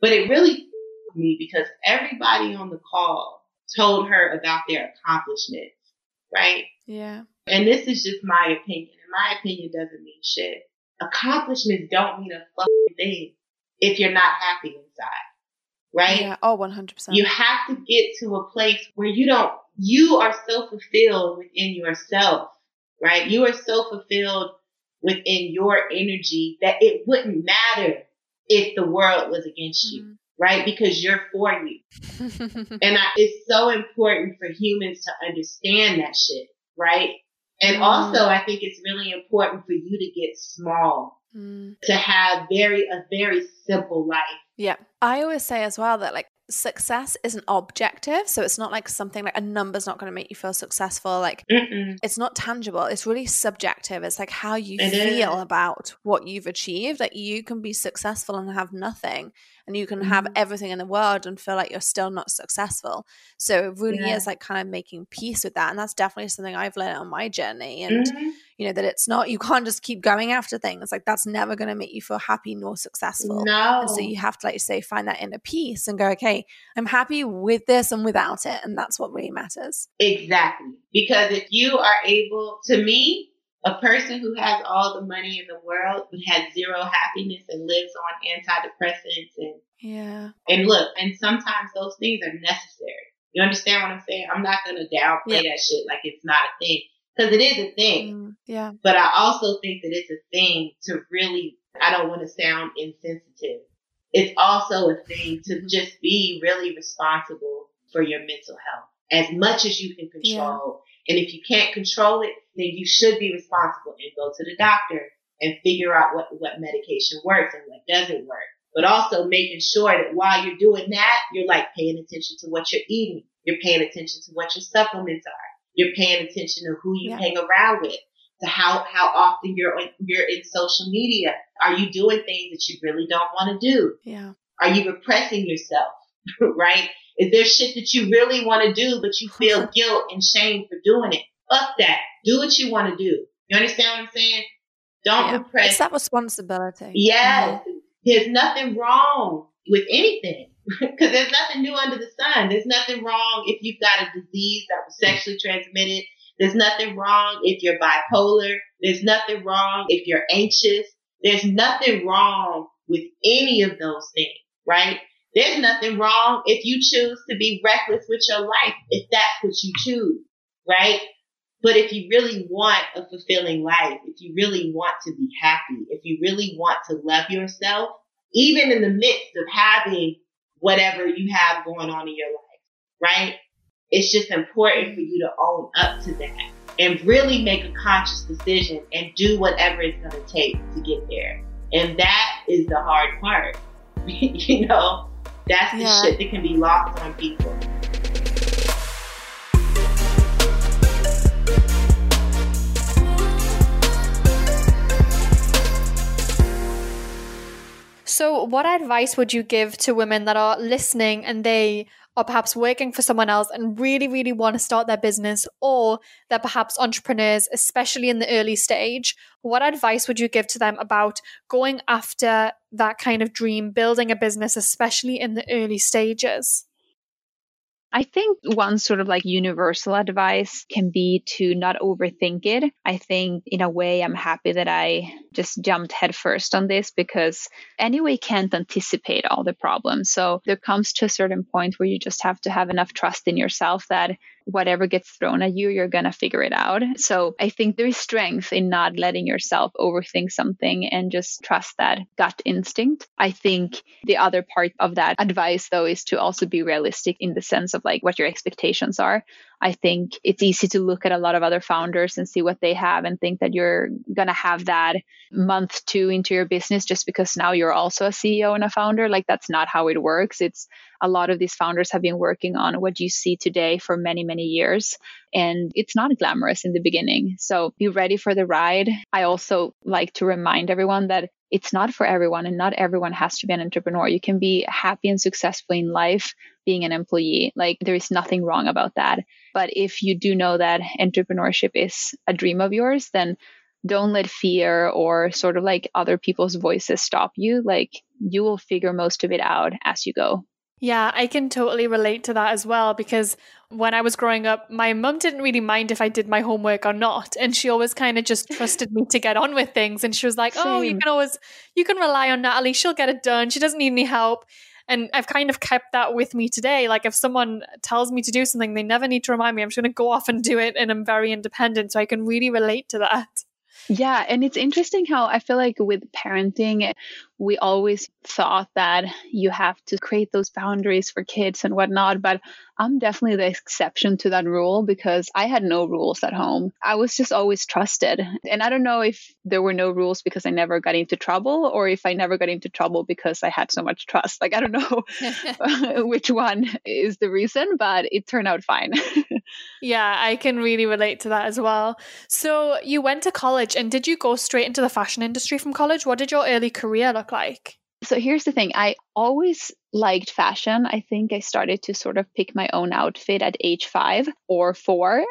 But it really me because everybody on the call told her about their accomplishments, right? Yeah. And this is just my opinion. And my opinion doesn't mean shit. Accomplishments don't mean a fucking thing if you're not happy inside right? Yeah. Oh, 100%. You have to get to a place where you don't, you are so fulfilled within yourself, right? You are so fulfilled within your energy that it wouldn't matter if the world was against mm-hmm. you, right? Because you're for you. and I, it's so important for humans to understand that shit, right? And mm. also, I think it's really important for you to get small, mm. to have very, a very simple life yeah. I always say as well that like success isn't objective. So it's not like something like a number's not going to make you feel successful. Like Mm-mm. it's not tangible. It's really subjective. It's like how you it feel is. about what you've achieved. Like you can be successful and have nothing and you can mm-hmm. have everything in the world and feel like you're still not successful. So it really yeah. is like kind of making peace with that. And that's definitely something I've learned on my journey. And, mm-hmm. you know, that it's not, you can't just keep going after things. Like that's never going to make you feel happy nor successful. No. And so you have to, like say, find that inner peace and go, okay, I'm happy with this and without it. And that's what really matters. Exactly. Because if you are able, to me, a person who has all the money in the world but has zero happiness and lives on antidepressants and yeah. and look and sometimes those things are necessary. You understand what i'm saying? I'm not going to downplay that shit like it's not a thing because it is a thing. Mm, yeah. But i also think that it's a thing to really i don't want to sound insensitive. It's also a thing to just be really responsible for your mental health as much as you can control. And if you can't control it, then you should be responsible and go to the doctor and figure out what, what medication works and what doesn't work. But also making sure that while you're doing that, you're like paying attention to what you're eating. You're paying attention to what your supplements are. You're paying attention to who you yeah. hang around with, to how, how often you're, you're in social media. Are you doing things that you really don't want to do? Yeah. Are you repressing yourself? right? Is there shit that you really want to do, but you feel guilt and shame for doing it? Fuck that. Do what you want to do. You understand what I'm saying? Don't yeah. repress. It's that responsibility. Yes. Mm-hmm. There's nothing wrong with anything because there's nothing new under the sun. There's nothing wrong if you've got a disease that was sexually transmitted. There's nothing wrong if you're bipolar. There's nothing wrong if you're anxious. There's nothing wrong with any of those things, right? There's nothing wrong if you choose to be reckless with your life, if that's what you choose, right? But if you really want a fulfilling life, if you really want to be happy, if you really want to love yourself, even in the midst of having whatever you have going on in your life, right? It's just important for you to own up to that and really make a conscious decision and do whatever it's going to take to get there. And that is the hard part, you know? That's the yeah. shit that can be lost on people. So, what advice would you give to women that are listening and they are perhaps working for someone else and really, really want to start their business, or they're perhaps entrepreneurs, especially in the early stage? What advice would you give to them about going after that kind of dream, building a business, especially in the early stages? I think one sort of like universal advice can be to not overthink it. I think in a way I'm happy that I just jumped headfirst on this because anyway can't anticipate all the problems. So there comes to a certain point where you just have to have enough trust in yourself that whatever gets thrown at you, you're going to figure it out. So I think there is strength in not letting yourself overthink something and just trust that gut instinct. I think the other part of that advice, though, is to also be realistic in the sense of like what your expectations are. I think it's easy to look at a lot of other founders and see what they have and think that you're going to have that month two into your business just because now you're also a CEO and a founder. Like that's not how it works. It's a lot of these founders have been working on what you see today for many, many years. And it's not glamorous in the beginning. So be ready for the ride. I also like to remind everyone that it's not for everyone and not everyone has to be an entrepreneur. You can be happy and successful in life being an employee. Like there is nothing wrong about that. But if you do know that entrepreneurship is a dream of yours, then don't let fear or sort of like other people's voices stop you. Like you will figure most of it out as you go. Yeah, I can totally relate to that as well because when I was growing up, my mum didn't really mind if I did my homework or not. And she always kind of just trusted me to get on with things. And she was like, Same. oh, you can always, you can rely on Natalie. She'll get it done. She doesn't need any help. And I've kind of kept that with me today. Like if someone tells me to do something, they never need to remind me. I'm just going to go off and do it. And I'm very independent. So I can really relate to that. Yeah, and it's interesting how I feel like with parenting, we always thought that you have to create those boundaries for kids and whatnot. But I'm definitely the exception to that rule because I had no rules at home. I was just always trusted. And I don't know if there were no rules because I never got into trouble or if I never got into trouble because I had so much trust. Like, I don't know which one is the reason, but it turned out fine. yeah, I can really relate to that as well. So, you went to college and did you go straight into the fashion industry from college? What did your early career look like? So here's the thing I always liked fashion. I think I started to sort of pick my own outfit at age five or four.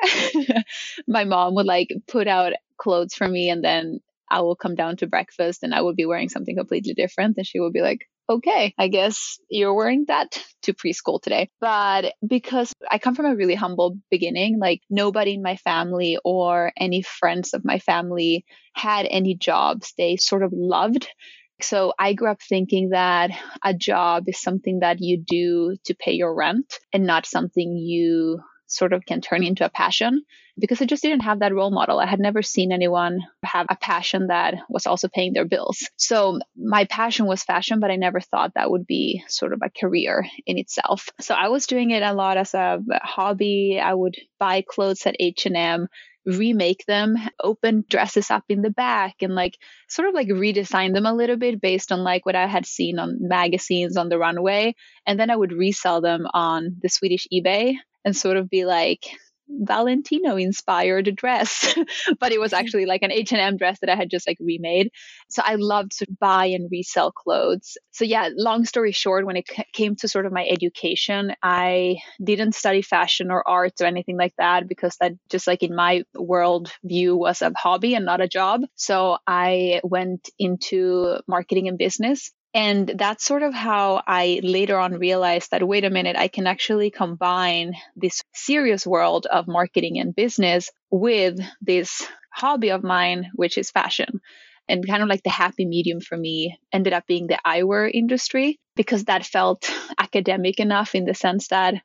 my mom would like put out clothes for me and then I will come down to breakfast and I would be wearing something completely different. And she would be like, okay, I guess you're wearing that to preschool today. But because I come from a really humble beginning, like nobody in my family or any friends of my family had any jobs they sort of loved. So I grew up thinking that a job is something that you do to pay your rent and not something you sort of can turn into a passion because I just didn't have that role model. I had never seen anyone have a passion that was also paying their bills. So my passion was fashion, but I never thought that would be sort of a career in itself. So I was doing it a lot as a hobby. I would buy clothes at H&M remake them, open dresses up in the back and like sort of like redesign them a little bit based on like what I had seen on magazines on the runway. And then I would resell them on the Swedish eBay and sort of be like, Valentino inspired dress, but it was mm-hmm. actually like an H&M dress that I had just like remade. So I loved to buy and resell clothes. So yeah, long story short, when it c- came to sort of my education, I didn't study fashion or art or anything like that because that just like in my world view was a hobby and not a job. So I went into marketing and business and that's sort of how I later on realized that, wait a minute, I can actually combine this serious world of marketing and business with this hobby of mine, which is fashion. And kind of like the happy medium for me ended up being the eyewear industry because that felt academic enough in the sense that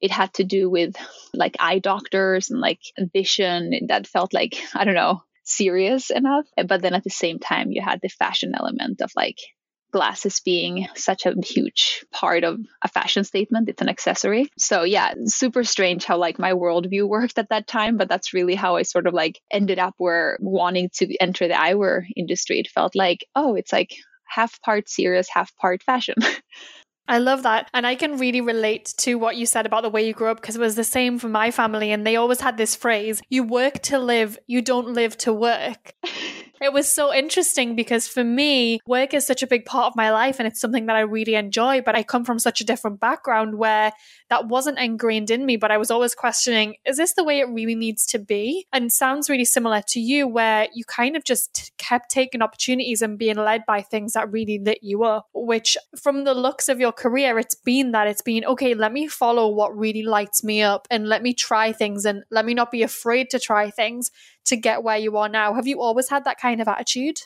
it had to do with like eye doctors and like vision that felt like, I don't know, serious enough. But then at the same time, you had the fashion element of like glasses being such a huge part of a fashion statement. It's an accessory. So yeah, super strange how like my worldview worked at that time, but that's really how I sort of like ended up where wanting to enter the eyewear industry. It felt like, oh, it's like half part serious, half part fashion. I love that. And I can really relate to what you said about the way you grew up because it was the same for my family. And they always had this phrase you work to live, you don't live to work. It was so interesting because for me, work is such a big part of my life and it's something that I really enjoy. But I come from such a different background where that wasn't ingrained in me, but I was always questioning, is this the way it really needs to be? And sounds really similar to you, where you kind of just kept taking opportunities and being led by things that really lit you up, which from the looks of your career, it's been that it's been, okay, let me follow what really lights me up and let me try things and let me not be afraid to try things to get where you are now. Have you always had that kind of attitude?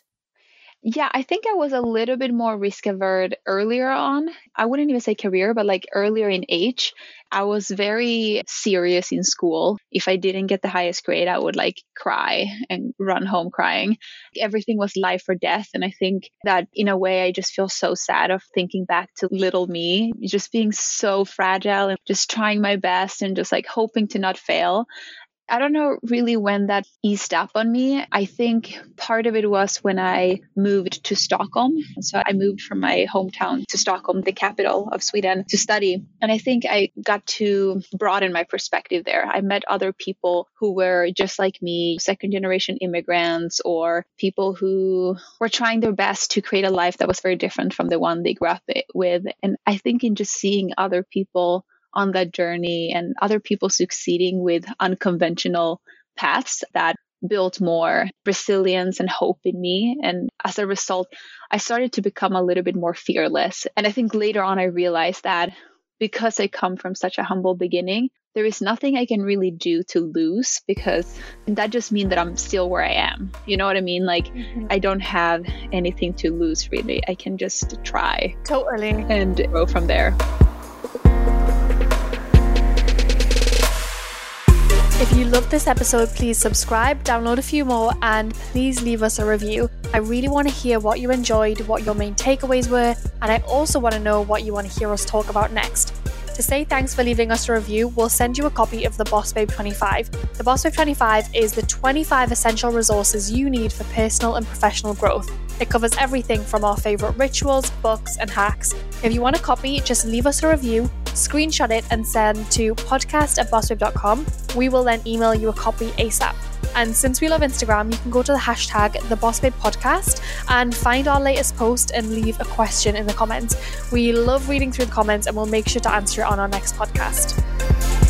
Yeah, I think I was a little bit more risk averse earlier on. I wouldn't even say career, but like earlier in age, I was very serious in school. If I didn't get the highest grade, I would like cry and run home crying. Everything was life or death. And I think that in a way, I just feel so sad of thinking back to little me, just being so fragile and just trying my best and just like hoping to not fail. I don't know really when that eased up on me. I think part of it was when I moved to Stockholm. So I moved from my hometown to Stockholm, the capital of Sweden, to study. And I think I got to broaden my perspective there. I met other people who were just like me, second generation immigrants, or people who were trying their best to create a life that was very different from the one they grew up with. And I think in just seeing other people on that journey and other people succeeding with unconventional paths that built more resilience and hope in me. And as a result, I started to become a little bit more fearless. And I think later on, I realized that because I come from such a humble beginning, there is nothing I can really do to lose because that just means that I'm still where I am. You know what I mean? Like, mm-hmm. I don't have anything to lose really. I can just try. Totally. And go from there. If you loved this episode, please subscribe, download a few more, and please leave us a review. I really want to hear what you enjoyed, what your main takeaways were, and I also want to know what you want to hear us talk about next. To say thanks for leaving us a review, we'll send you a copy of the Boss Babe 25. The Boss Babe 25 is the 25 essential resources you need for personal and professional growth. It covers everything from our favourite rituals, books, and hacks. If you want a copy, just leave us a review, screenshot it, and send to podcast at bossbabe.com. We will then email you a copy ASAP. And since we love Instagram, you can go to the hashtag the Boss Podcast and find our latest post and leave a question in the comments. We love reading through the comments and we'll make sure to answer it on our next podcast.